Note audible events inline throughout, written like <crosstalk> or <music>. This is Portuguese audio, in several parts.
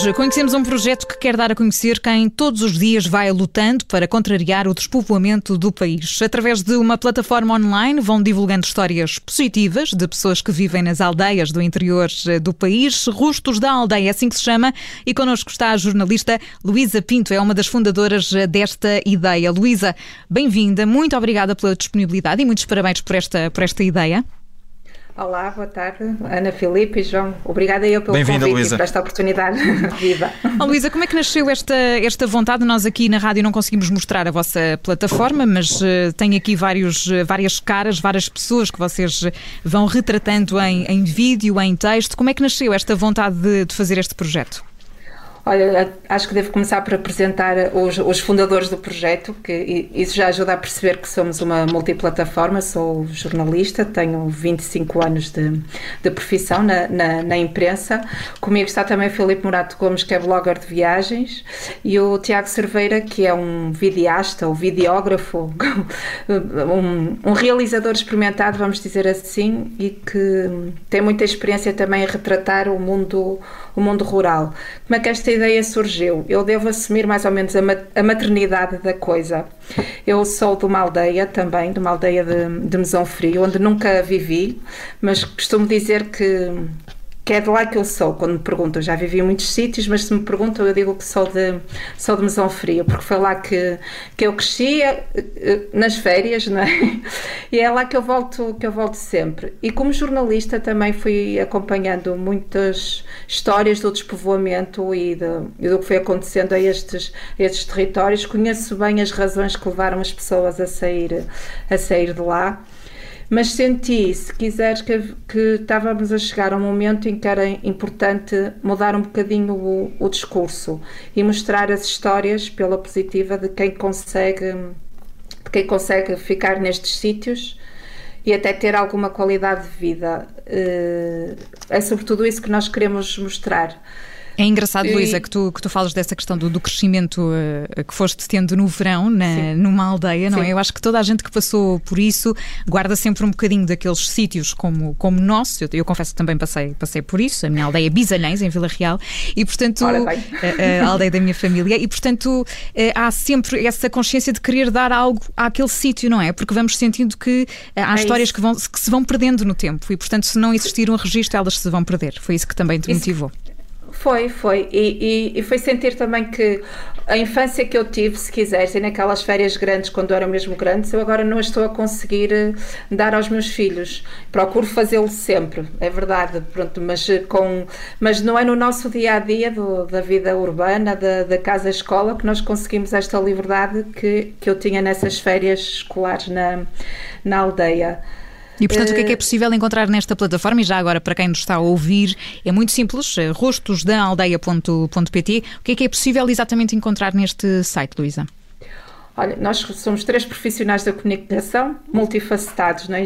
Hoje conhecemos um projeto que quer dar a conhecer quem todos os dias vai lutando para contrariar o despovoamento do país. Através de uma plataforma online vão divulgando histórias positivas de pessoas que vivem nas aldeias do interior eh, do país. Rostos da Aldeia, é assim que se chama. E connosco está a jornalista Luísa Pinto, é uma das fundadoras eh, desta ideia. Luísa, bem-vinda, muito obrigada pela disponibilidade e muitos parabéns por esta, por esta ideia. Olá, boa tarde, Ana Filipe e João. Obrigada eu pelo convite Luísa. e por esta oportunidade. <laughs> Viva! Oh, Luísa, como é que nasceu esta, esta vontade? Nós aqui na rádio não conseguimos mostrar a vossa plataforma, mas uh, tem aqui vários, uh, várias caras, várias pessoas que vocês vão retratando em, em vídeo, em texto. Como é que nasceu esta vontade de, de fazer este projeto? Olha, acho que devo começar por apresentar os, os, fundadores do projeto, que isso já ajuda a perceber que somos uma multiplataforma. Sou jornalista, tenho 25 anos de, de profissão na, na, na, imprensa. Comigo está também Filipe Morato Gomes, que é blogger de viagens, e o Tiago Cerveira, que é um videasta ou videógrafo, <laughs> um, um realizador experimentado, vamos dizer assim, e que tem muita experiência também a retratar o mundo, o mundo rural. Como é que esta ideia surgiu? Eu devo assumir mais ou menos a maternidade da coisa. Eu sou de uma aldeia também, de uma aldeia de, de Mesão Frio, onde nunca vivi, mas costumo dizer que que é de lá que eu sou. Quando me perguntam, já vivi em muitos sítios, mas se me perguntam, eu digo que sou de, sou de Mesão Frio, porque foi lá que, que eu cresci eh, eh, nas férias, não é? E é lá que eu volto, que eu volto sempre. E como jornalista também fui acompanhando muitas histórias do despovoamento e, de, e do que foi acontecendo a estes, a estes territórios. Conheço bem as razões que levaram as pessoas a sair, a sair de lá mas senti, se quiseres, que, que estávamos a chegar a um momento em que era importante mudar um bocadinho o, o discurso e mostrar as histórias pela positiva de quem consegue, de quem consegue ficar nestes sítios e até ter alguma qualidade de vida. Eh, é sobretudo isso que nós queremos mostrar. É engraçado, e... Luísa, que tu, que tu falas dessa questão do, do crescimento uh, que foste tendo no verão, na, numa aldeia, não é? Eu acho que toda a gente que passou por isso guarda sempre um bocadinho daqueles sítios como, como nosso. Eu, eu confesso que também passei, passei por isso, a minha aldeia é em Vila Real, e portanto, a, a, aldeia da minha família, e portanto uh, há sempre essa consciência de querer dar algo àquele sítio, não é? Porque vamos sentindo que uh, há é histórias que, vão, que se vão perdendo no tempo, e portanto, se não existir um registro, elas se vão perder. Foi isso que também te isso, motivou. Foi, foi. E, e, e, foi sentir também que a infância que eu tive, se quiseres, e naquelas férias grandes, quando eram mesmo grandes, eu agora não estou a conseguir eh, dar aos meus filhos. Procuro fazê-lo sempre, é verdade, pronto, mas, eh, com, mas não é no nosso dia a dia da vida urbana, da, da casa-escola, que nós conseguimos esta liberdade que, que eu tinha nessas férias escolares na, na aldeia. E portanto, uh... o que é que é eh, possível encontrar nesta plataforma? E já agora, para quem nos está a ouvir, é muito simples: eh, rostosdaaldeia.pt. O que é que é possível exatamente encontrar neste site, Luísa? Olha, nós somos três profissionais da comunicação, multifacetados, é?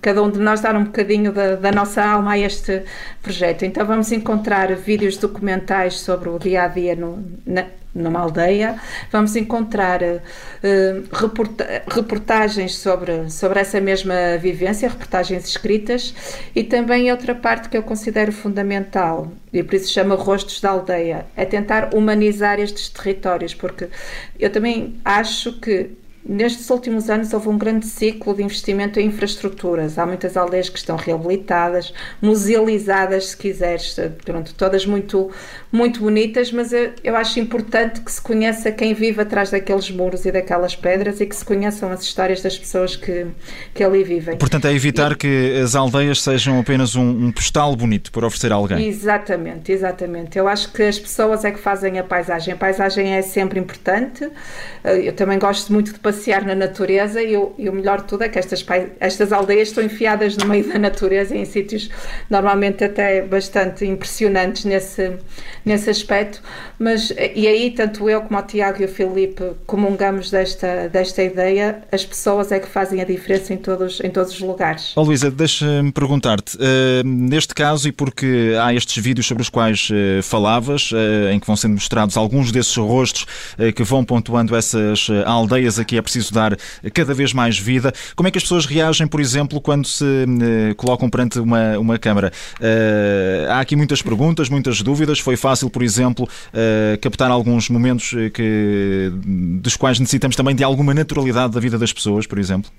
cada um de nós dar um bocadinho da, da, nossa alma a este projeto. Então vamos encontrar vídeos documentais sobre o dia a dia no, na, numa aldeia, vamos encontrar uh, reporta reportagens sobre, sobre essa mesma vivência, reportagens escritas, e também outra parte que eu considero fundamental, e por isso chama Rostos da Aldeia, é tentar humanizar estes territórios, porque eu também acho que Nestes últimos anos houve um grande ciclo de investimento em infraestruturas. Há muitas aldeias que estão reabilitadas, musealizadas, se quiseres, pronto, todas muito, muito bonitas, mas eu, eu acho importante que se conheça quem vive atrás daqueles muros e daquelas pedras e que se conheçam as histórias das pessoas que, que ali vivem. Portanto, é evitar e, que as aldeias sejam apenas um, um postal bonito para oferecer a alguém. Exatamente, exatamente. Eu acho que as pessoas é que fazem a paisagem. A paisagem é sempre importante. Eu também gosto muito de passear na natureza e o, e o melhor de tudo é que estas, estas aldeias estão enfiadas no meio da natureza em sítios normalmente até bastante impressionantes nesse, nesse aspecto, mas e aí tanto eu como o Tiago e o Filipe comungamos desta, desta ideia, as pessoas é que fazem a diferença em todos, em todos os lugares. Oh, Luísa, deixa-me perguntar-te, uh, neste caso e porque há estes vídeos sobre os quais uh, falavas, uh, em que vão sendo mostrados alguns desses rostos que vão pontuando essas aldeias aqui a preciso dar cada vez mais vida. Como é que as pessoas reagem, por exemplo, quando se uh, colocam perante uma, uma câmara? Uh, há aqui muitas perguntas, muitas dúvidas. Foi fácil, por exemplo, captar alguns momentos que, dos quais necessitamos também de alguma naturalidade da vida das pessoas, por exemplo?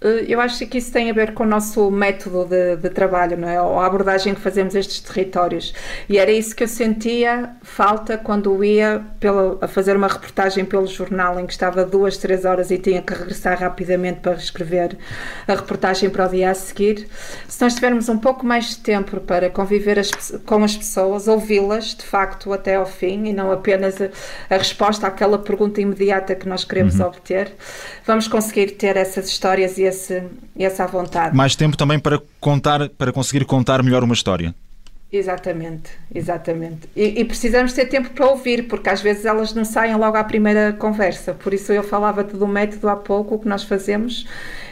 Eh, eu acho que isso tem a ver com o nosso método de, de, trabalho, não é? Ou a abordagem que fazemos a estes territórios. E era isso que eu sentia falta quando ia pela, a fazer uma reportagem pelo jornal em que estava duas, três horas e tinha que regressar rapidamente para escrever a reportagem para o dia a seguir. Se nós tivermos um pouco mais de tempo para conviver as, com as pessoas, ouvi-las de facto até ao fim e não apenas a, a resposta àquela pergunta imediata que nós queremos uhum. obter, vamos conseguir ter essas histórias e esse, essa vontade. Mais tempo também para contar, para conseguir contar melhor uma história. Exatamente, exatamente. E, e, precisamos ter tempo para ouvir, porque às vezes elas não saem logo à primeira conversa. Por isso eu falava-te do método há pouco, o que nós fazemos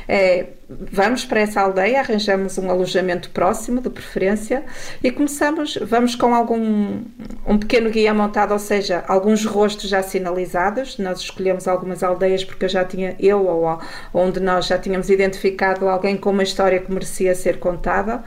é vamos para essa aldeia, arranjamos um alojamento próximo, de preferência, e começamos, vamos com algum um pequeno guia montado, ou seja, alguns rostos já sinalizados. Nós escolhemos algumas aldeias porque eu já tinha, eu ou onde nós já tínhamos identificado alguém com uma história que merecia ser contada,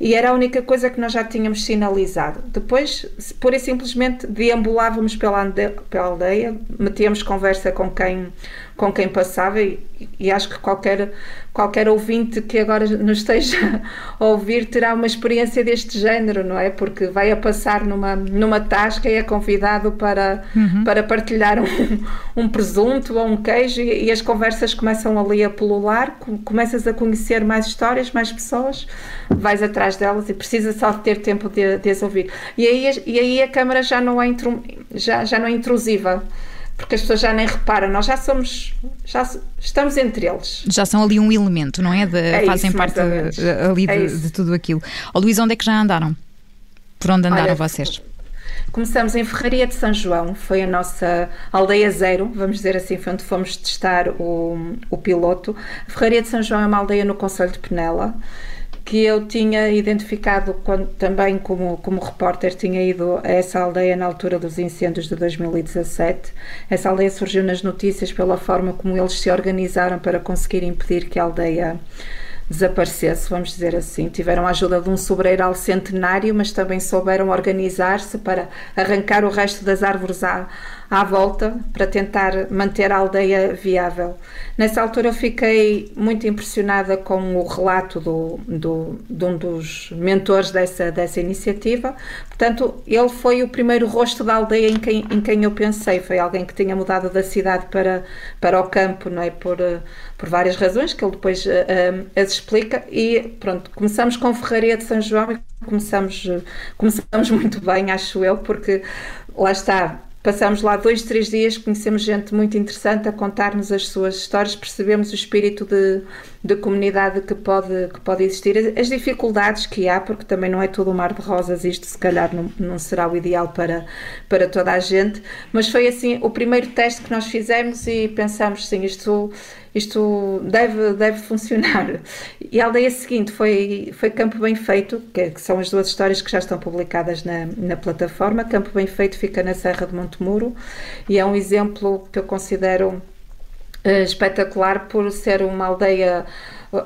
e era a única coisa que nós já tínhamos sinalizado. Depois, pura e simplesmente deambulávamos pela aldeia, pela aldeia metíamos conversa com quem com quem passava e, e acho que qualquer qualquer ouvinte que agora nos esteja a ouvir terá uma experiência deste género, não é? Porque vai a passar numa, numa tasca e é convidado para, uhum. para partilhar um, um, presunto ou um queijo e, e, as conversas começam ali a pulular, começas a conhecer mais histórias, mais pessoas, vais atrás delas e precisas só ter tempo de, de as ouvir. E aí, e aí a câmara já não é, já, já não é intrusiva porque as pessoas já nem reparam, nós já somos, já estamos entre eles. Já são ali um elemento, não é? De, é fazem isso, parte ali é de, de, tudo aquilo. Ó oh, Luís, onde é que já andaram? Por onde andaram Olha, vocês? Começamos em Ferraria de São João, foi a nossa aldeia zero, vamos dizer assim, foi onde fomos testar o, o piloto. A Ferraria de São João é uma aldeia no Conselho de Penela que eu tinha identificado quando, também como, como repórter, tinha ido a essa aldeia na altura dos incêndios de 2017. Essa aldeia surgiu nas notícias pela forma como eles se organizaram para conseguir impedir que a aldeia desaparecesse, vamos dizer assim. Tiveram a ajuda de um sobreiral centenário, mas também souberam organizar-se para arrancar o resto das árvores à, à volta para tentar manter a aldeia viável. Nessa altura eu fiquei muito impressionada com o relato do, do, de um dos mentores dessa, dessa iniciativa. Portanto, ele foi o primeiro rosto da aldeia em quem, em quem eu pensei. Foi alguém que tinha mudado da cidade para, para o campo, não é? Por, por várias razões que ele depois uh, as explica. E pronto, começamos com Ferraria de São João e começamos, começamos <laughs> muito bem, acho eu, porque lá está, Passamos lá dois, três dias, conhecemos gente muito interessante a contar-nos as suas histórias, percebemos o espírito de, de comunidade que pode, que pode existir, as dificuldades que há, porque também não é todo um mar de rosas, isto se calhar não, não será o ideal para, para toda a gente, mas foi assim o primeiro teste que nós fizemos e pensamos, sim, isto isto deve, deve funcionar. E a aldeia seguinte foi, foi Campo Bem Feito, que, que são as duas histórias que já estão publicadas na, na plataforma. Campo Bem Feito fica na Serra de Montemuro e é um exemplo que eu considero uh, espetacular por ser uma aldeia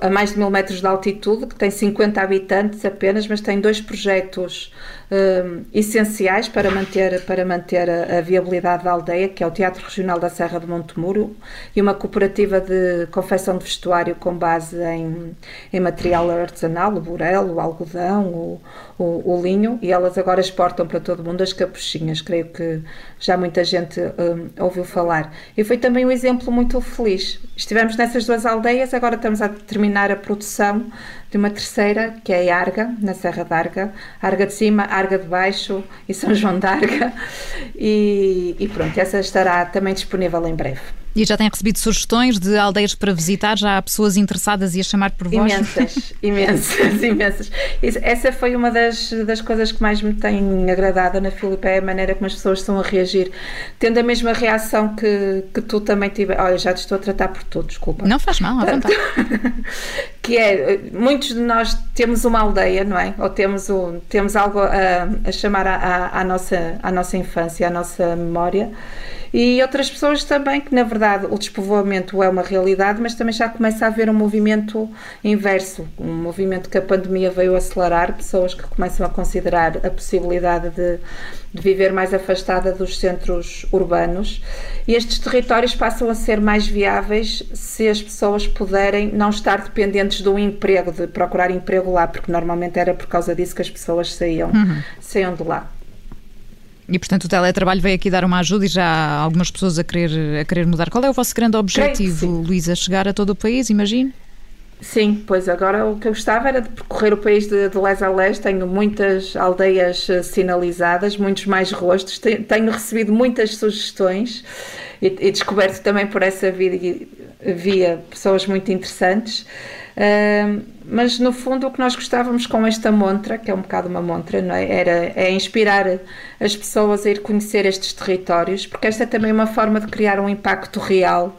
a mais de mil metros de altitude, que tem 50 habitantes apenas, mas tem dois projetos um, essenciais para manter, para manter a, a, viabilidade da aldeia, que é o Teatro Regional da Serra de Montemuro e uma cooperativa de confecção de vestuário com base em, em material artesanal, o burelo, o algodão, o, o, o, linho, e elas agora exportam para todo o mundo as capuchinhas, creio que já muita gente um, ouviu falar. E foi também um exemplo muito feliz. Estivemos nessas duas aldeias, agora estamos a terminar a produção de uma terceira, que é a Arga, na Serra d'Arga, Arga de Cima, Arga de Baixo e São João d'Arga. E, e pronto, essa estará também disponível em breve. E já tem recebido sugestões de aldeias para visitar? Já há pessoas interessadas e a chamar por vós? Imensas, <laughs> imensas, imensas. Essa foi uma das, das coisas que mais me tem agradado na Filipe, é a maneira como as pessoas estão a reagir, tendo a mesma reação que, que tu também tiveste. Olha, já te estou a tratar por tudo, desculpa. Não faz mal, à vontade. <laughs> que é, muitos de nós temos uma aldeia, não é? Ou temos, o, temos algo a, a chamar à, nossa, à nossa infância, à nossa memória E outras pessoas também que, na verdade, o despovoamento é uma realidade, mas também já começa a haver um movimento inverso, um movimento que a pandemia veio acelerar, pessoas que começam a considerar a possibilidade de, de viver mais afastada dos centros urbanos. E estes territórios passam a ser mais viáveis se as pessoas puderem não estar dependentes do emprego, de procurar emprego lá, porque normalmente era por causa disso que as pessoas saíam, uhum. saíam de lá. E, portanto, o teletrabalho veio aqui dar uma ajuda e já há algumas pessoas a querer, a querer mudar. Qual é o vosso grande objetivo, Luísa? Chegar a todo o país, imagino? Sim, pois agora o que eu gostava era de percorrer o país de, de leste a leste. Tenho muitas aldeias eh, sinalizadas, muitos mais rostos. Tenho, tenho recebido muitas sugestões e, e, descoberto também por essa via, via pessoas muito interessantes. Mas no fundo o que nós gostávamos com esta montra, que é um bocado uma montra, não é? Era é inspirar as pessoas a ir conhecer estes territórios, porque esta é também uma forma de criar um impacto real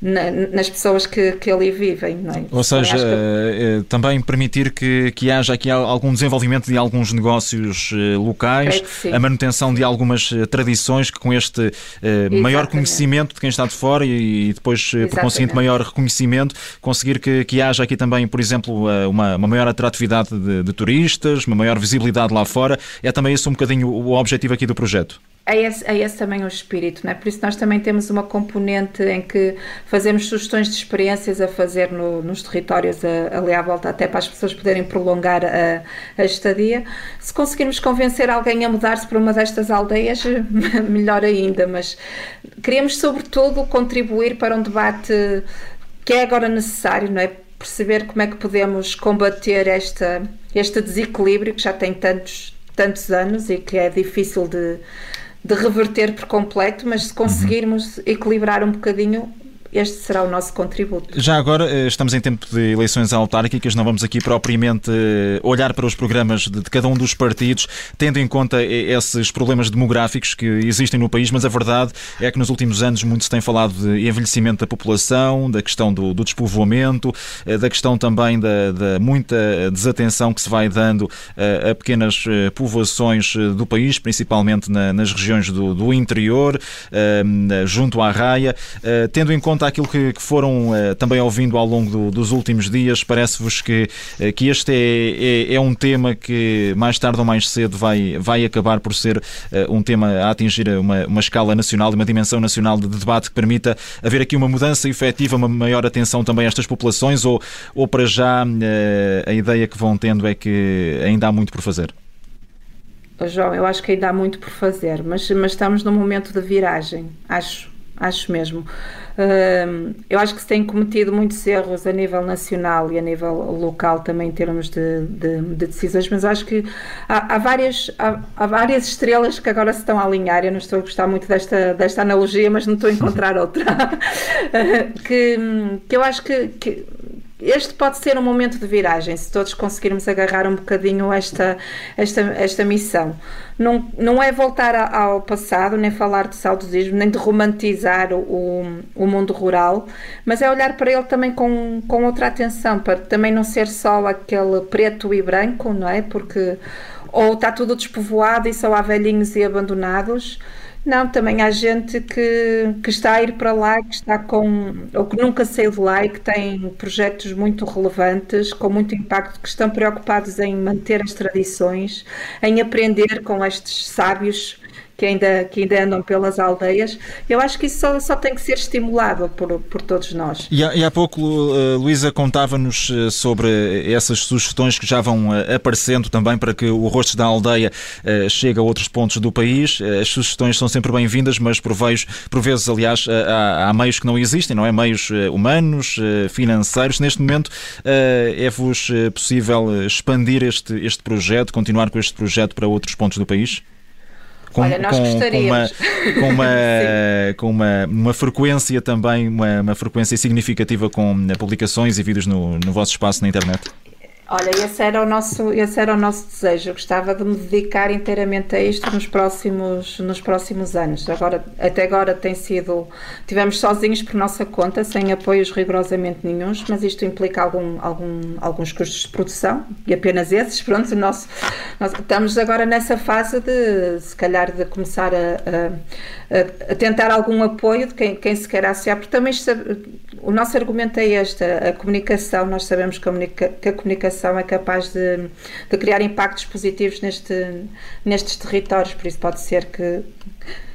na, nas pessoas que, que ali vivem. É? Ou seja, que... Eh, eh, também permitir que, que haja aqui algum desenvolvimento de alguns negócios eh, locais, a manutenção de algumas tradições que com este maior conhecimento de quem está de fora e, e depois, por conseguinte, maior reconhecimento, conseguir que, que haja aqui também, por exemplo, uma, uma maior atratividade de, de turistas, uma maior visibilidade lá fora. É também esse um bocadinho o objetivo aqui do projeto é esse, é esse também o espírito, não é? Por isso nós também temos uma componente em que fazemos sugestões de experiências a fazer no, nos territórios a, ali à volta, até para as pessoas poderem prolongar a, a estadia. Se conseguirmos convencer alguém a mudar-se para uma destas aldeias, <laughs> melhor ainda, mas queremos sobretudo contribuir para um debate que é agora necessário, não é? Perceber como é que podemos combater esta, este desequilíbrio que já tem tantos, tantos anos e que é difícil de de reverter por completo, mas se conseguirmos equilibrar um bocadinho, este será o nosso contributo. Já agora, eh, estamos em tempo de eleições autárquicas, não vamos aqui propriamente eh, olhar para os programas de cada um dos partidos, tendo em conta eh, esses problemas demográficos que existem no país, mas a verdade é que nos últimos anos muito se tem falado de envelhecimento da população, da questão do, do despovoamento, da questão também da, da, muita desatenção que se vai dando a, a pequenas povoações do país, principalmente na, nas regiões do, do interior, junto à raia, tendo em conta aquilo que, que foram uh, também ouvindo ao longo do, dos últimos dias, parece-vos que, uh, que este é, é, é, um tema que mais tarde ou mais cedo vai, vai acabar por ser uh, um tema a atingir uma, uma escala nacional e uma dimensão nacional de debate que permita haver aqui uma mudança efetiva, uma maior atenção também a estas populações ou, ou para já a ideia que vão tendo é que ainda há muito por fazer? João, eu acho que ainda há muito por fazer, mas, mas estamos num momento de viragem, acho acho mesmo. Eu acho que se têm cometido muitos erros a nível nacional e a nível local também em termos de, de, de decisões, mas acho que há, há várias, há, há, várias estrelas que agora se estão a alinhar. Eu não estou a gostar muito desta, desta analogia, mas não estou a encontrar outra. <laughs> que, que eu acho que, que este pode ser um momento de viragem, se todos conseguirmos agarrar um bocadinho esta, esta, esta missão. Não, não é voltar ao passado, nem falar de saudosismo, nem de romantizar o, o mundo rural, mas é olhar para ele também com, com outra atenção, para também não ser só aquele preto e branco, não é? Porque ou está tudo despovoado e só há velhinhos e abandonados não, também há gente que, que está a ir para lá, que está com, ou que nunca saiu de lá e que tem projetos muito relevantes, com muito impacto, que estão preocupados em manter as tradições, em aprender com estes sábios que ainda, que ainda andam pelas aldeias. Eu acho que isso só, só tem que ser estimulado por, por todos nós. E há, e há pouco, uh, Luísa, contava-nos uh, sobre essas sugestões que já vão uh, aparecendo também para que o Rostos da Aldeia chegue a outros pontos do país. As sugestões são sempre bem-vindas, mas por, vez, por vezes, aliás, há, há, meios que não existem, não é? Meios humanos, financeiros. Neste momento, é-vos possível expandir este, este projeto, continuar com este projeto para outros pontos do país? Com, Olha, nós com. Com uma, com uma, <laughs> com uma, uma frequência também, uma, uma frequência significativa com publicações e vídeos no, no vosso espaço na internet? Olha, esse era o nosso, esse era o nosso desejo. Eu gostava de me dedicar inteiramente a isto nos próximos, nos próximos anos. Agora, até agora tem sido, tivemos sozinhos por nossa conta, sem apoios rigorosamente nenhums, mas isto implica algum, algum, alguns custos de produção e apenas esses. Pronto, nosso, nós estamos agora nessa fase de, se calhar, de começar a, a, a tentar algum apoio de quem, quem se quer associar, porque também o nosso argumento é este: a comunicação, nós sabemos que a, que comunicação é capaz de, de, criar impactos positivos neste, nestes territórios, por isso pode ser que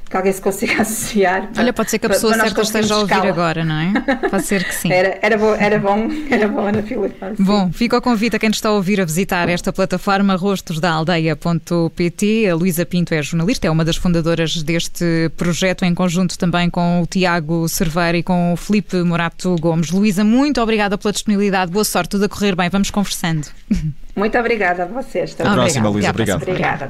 que alguém se consiga <laughs> associar. Olha, pode ser que a pessoa certa esteja a ouvir escala. agora, não é? Pode ser que sim. <laughs> Era, era, bom, era bom, <laughs> era bom, Ana Filipe. Bom, fica o convite a quem nos está a ouvir a visitar esta plataforma rostosdaaldeia.pt. A Luísa Pinto é jornalista, é uma das fundadoras deste projeto, em conjunto também com o Tiago Cerveira e com o Felipe Morato Gomes. Luísa, muito obrigada pela disponibilidade, boa sorte, tudo a correr bem, vamos conversando. Muito obrigada a vocês. Até a próxima, Luísa, obrigado. Obrigada.